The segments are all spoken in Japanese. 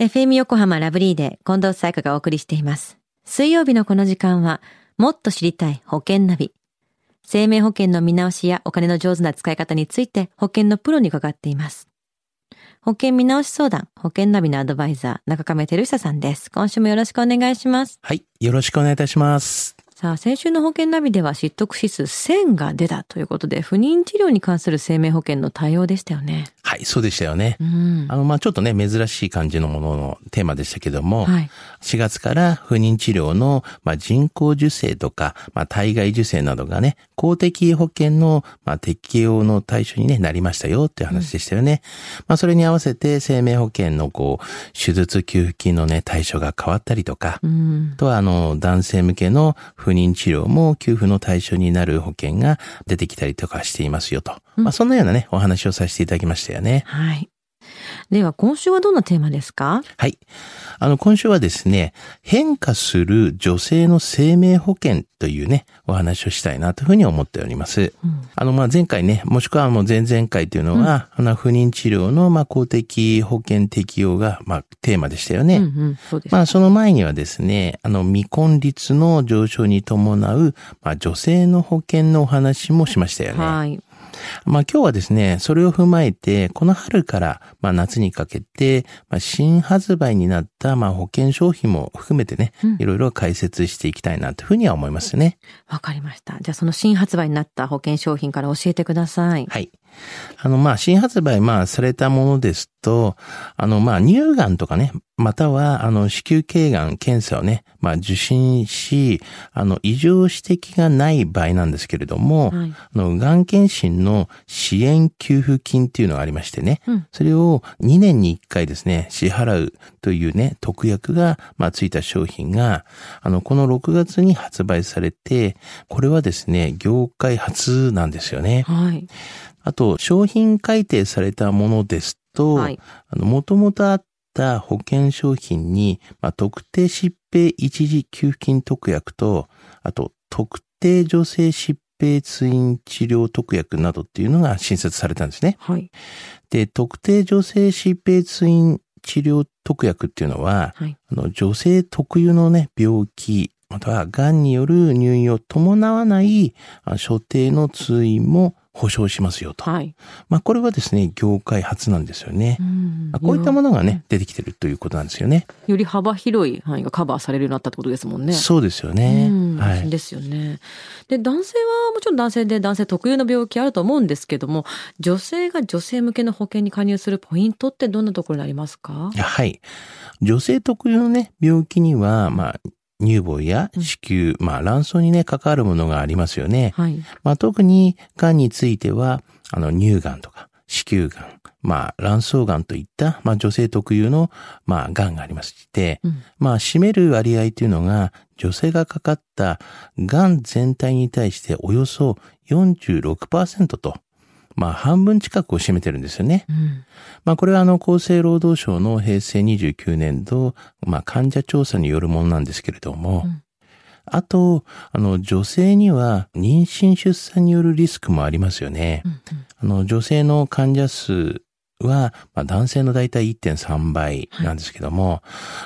FM 横浜ラブリーで近藤彩香がお送りしています。水曜日のこの時間は、もっと知りたい保険ナビ。生命保険の見直しやお金の上手な使い方について保険のプロに伺っています。保険見直し相談、保険ナビのアドバイザー、中亀照久さんです。今週もよろしくお願いします。はい。よろしくお願いいたします。さあ、先週の保険ナビでは失得指数1000が出たということで、不妊治療に関する生命保険の対応でしたよね。はい、そうでしたよね。うん。あの、まあ、ちょっとね、珍しい感じのもののテーマでしたけども、はい。4月から不妊治療の、まあ、人工授精とか、まあ、体外受精などがね、公的保険の、まあ、適用の対象に、ね、なりましたよっていう話でしたよね。まあ、それに合わせて生命保険のこう、手術給付金のね、対象が変わったりとか、うんあ。とはあの、男性向けの不妊治療も給付の対象になる保険が出てきたりとかしていますよと。まあ、そんなようなね、お話をさせていただきましたよね。はい。では、今週はどんなテーマですか？はい。あの、今週はですね、変化する女性の生命保険というね、お話をしたいなというふうに思っております。あの、まあ、前回ね、もしくはもう前々回というのは、あの、不妊治療の、まあ、公的保険適用が、まあ、テーマでしたよね。うんうん。そうです。まあ、その前にはですね、あの、未婚率の上昇に伴う、まあ、女性の保険のお話もしましたよね。はい。まあ今日はですね、それを踏まえて、この春から、まあ夏にかけて、まあ新発売になった、まあ保険商品も含めてね、いろいろ解説していきたいなというふうには思いますね。わかりました。じゃあ、その新発売になった保険商品から教えてください。はい。あの、まあ、新発売、まあ、されたものですと、あの、まあ、乳がんとかね、または、あの、子宮頸がん検査をね、まあ、受診し、あの、異常指摘がない場合なんですけれども、はいあの、がん検診の支援給付金っていうのがありましてね、うんそれを2年に1回ですね、支払うというね、特約が、まあ、ついた商品が、あの、この6月に発売されて、これはですね、業界初なんですよね。はい。あと、商品改定されたものですと、はいあの、もともとあった保険商品に、まあ、特定疾病一時給付金特約と、あと、特定女性疾病通院治療特約などっていうのが新設されたんですね。はい。で、特定女性疾病通院治療特約っていうのは、はい。あの、女性特有のね、病気、または癌による入院を伴わないあ所定の通院も保証しますよと。はい。まあ、これはですね、業界初なんですよね。うんまあこういったものがね、出てきてるということなんですよね。より幅広い範囲がカバーされるようになったってことですもんね。そうですよねう。んはい。ですよね。で、男性はもちろん男性で男性特有の病気あると思うんですけども、女性が女性向けの保険に加入するポイントってどんなところになりますか？はい。女性特有のね、病気には、まあ、乳房や子宮、まあ、卵巣にね、関わるものがありますよね。はい。まあ、特に、癌については、あの、乳がんとか、子宮がん、まあ、卵巣がんといった、まあ、女性特有の、まあ、癌がありまして、うんまあ、占める割合というのが、女性がかかった癌全体に対しておよそ46%と、まあ、半分近くを占めてるんですよね。うん。まあ、これはあの、厚生労働省の平成29年度、まあ、患者調査によるものなんですけれども、うんあと、あの、女性には妊娠出産によるリスクもありますよね。うんあの、女性の患者数は、まあ、男性の大体1.3倍なんですけども、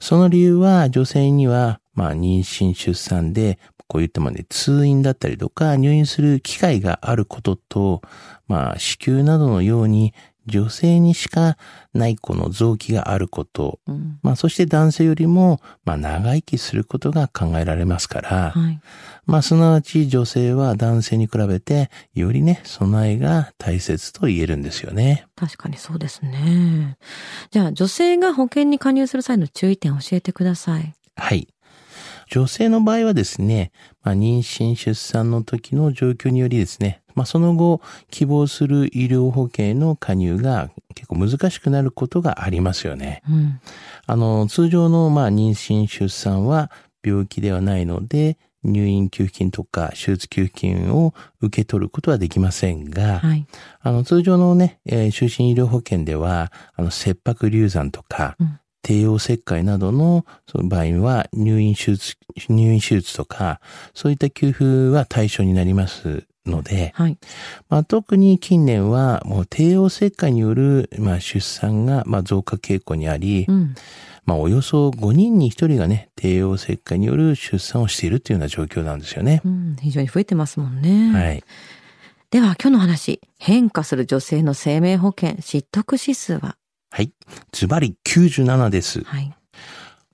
その理由は女性には、まあ、妊娠出産で、こういったまで通院だったりとか入院する機会があることと、まあ、子宮などのように女性にしかないこの臓器があること、うん。まあ、そして男性よりも、まあ、長生きすることが考えられますから、はい。まあ、すなわち女性は男性に比べて、よりね、備えが大切と言えるんですよね。確かにそうですね。じゃあ、女性が保険に加入する際の注意点を教えてください。はい。女性の場合はですね、まあ、妊娠出産の時の状況によりですね、まあ、その後、希望する医療保険への加入が結構難しくなることがありますよね。うん。あの、通常の、まあ、妊娠出産は病気ではないので、入院給付金とか手術給付金を受け取ることはできませんが、はい。あの、通常のね、えー就寝医療保険では、あの、切迫流産とか、うん帝王切開などのその場合は入院手術、入院手術とか、そういった給付は対象になりますので、はい。まあ、特に近年はもう帝王切開による、まあ、出産が、まあ、増加傾向にあり、うん。まあ、およそ5人に1人がね、帝王切開による出産をしているというような状況なんですよね。うん、非常に増えてますもんね。はい。では、今日の話、変化する女性の生命保険失得指数は？はい。ズバリ97です。はい。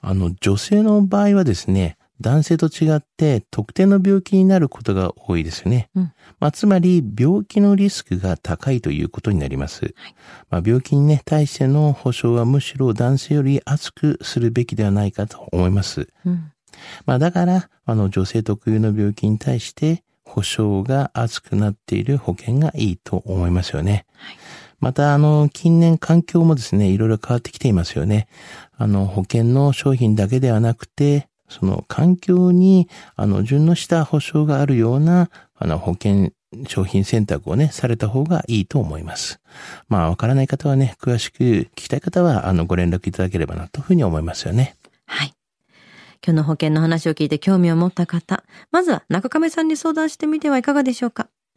あの、女性の場合はですね、男性と違って特定の病気になることが多いですよね。うん、まあ、つまり病気のリスクが高いということになります。はい、まあ、病気にね、対しての保障はむしろ男性より厚くするべきではないかと思います。うん、まあ、だから、あの、女性特有の病気に対して保障が厚くなっている保険がいいと思いますよね。はいまた、あの、近年環境もですね、いろいろ変わってきていますよね。あの、保険の商品だけではなくて、その環境に、あの、順応した保証があるような、あの、保険商品選択をね、された方がいいと思います。まあ、わからない方はね、詳しく聞きたい方は、あの、ご連絡いただければな、というふうに思いますよね。はい。今日の保険の話を聞いて興味を持った方、まずは中亀さんに相談してみてはいかがでしょうか。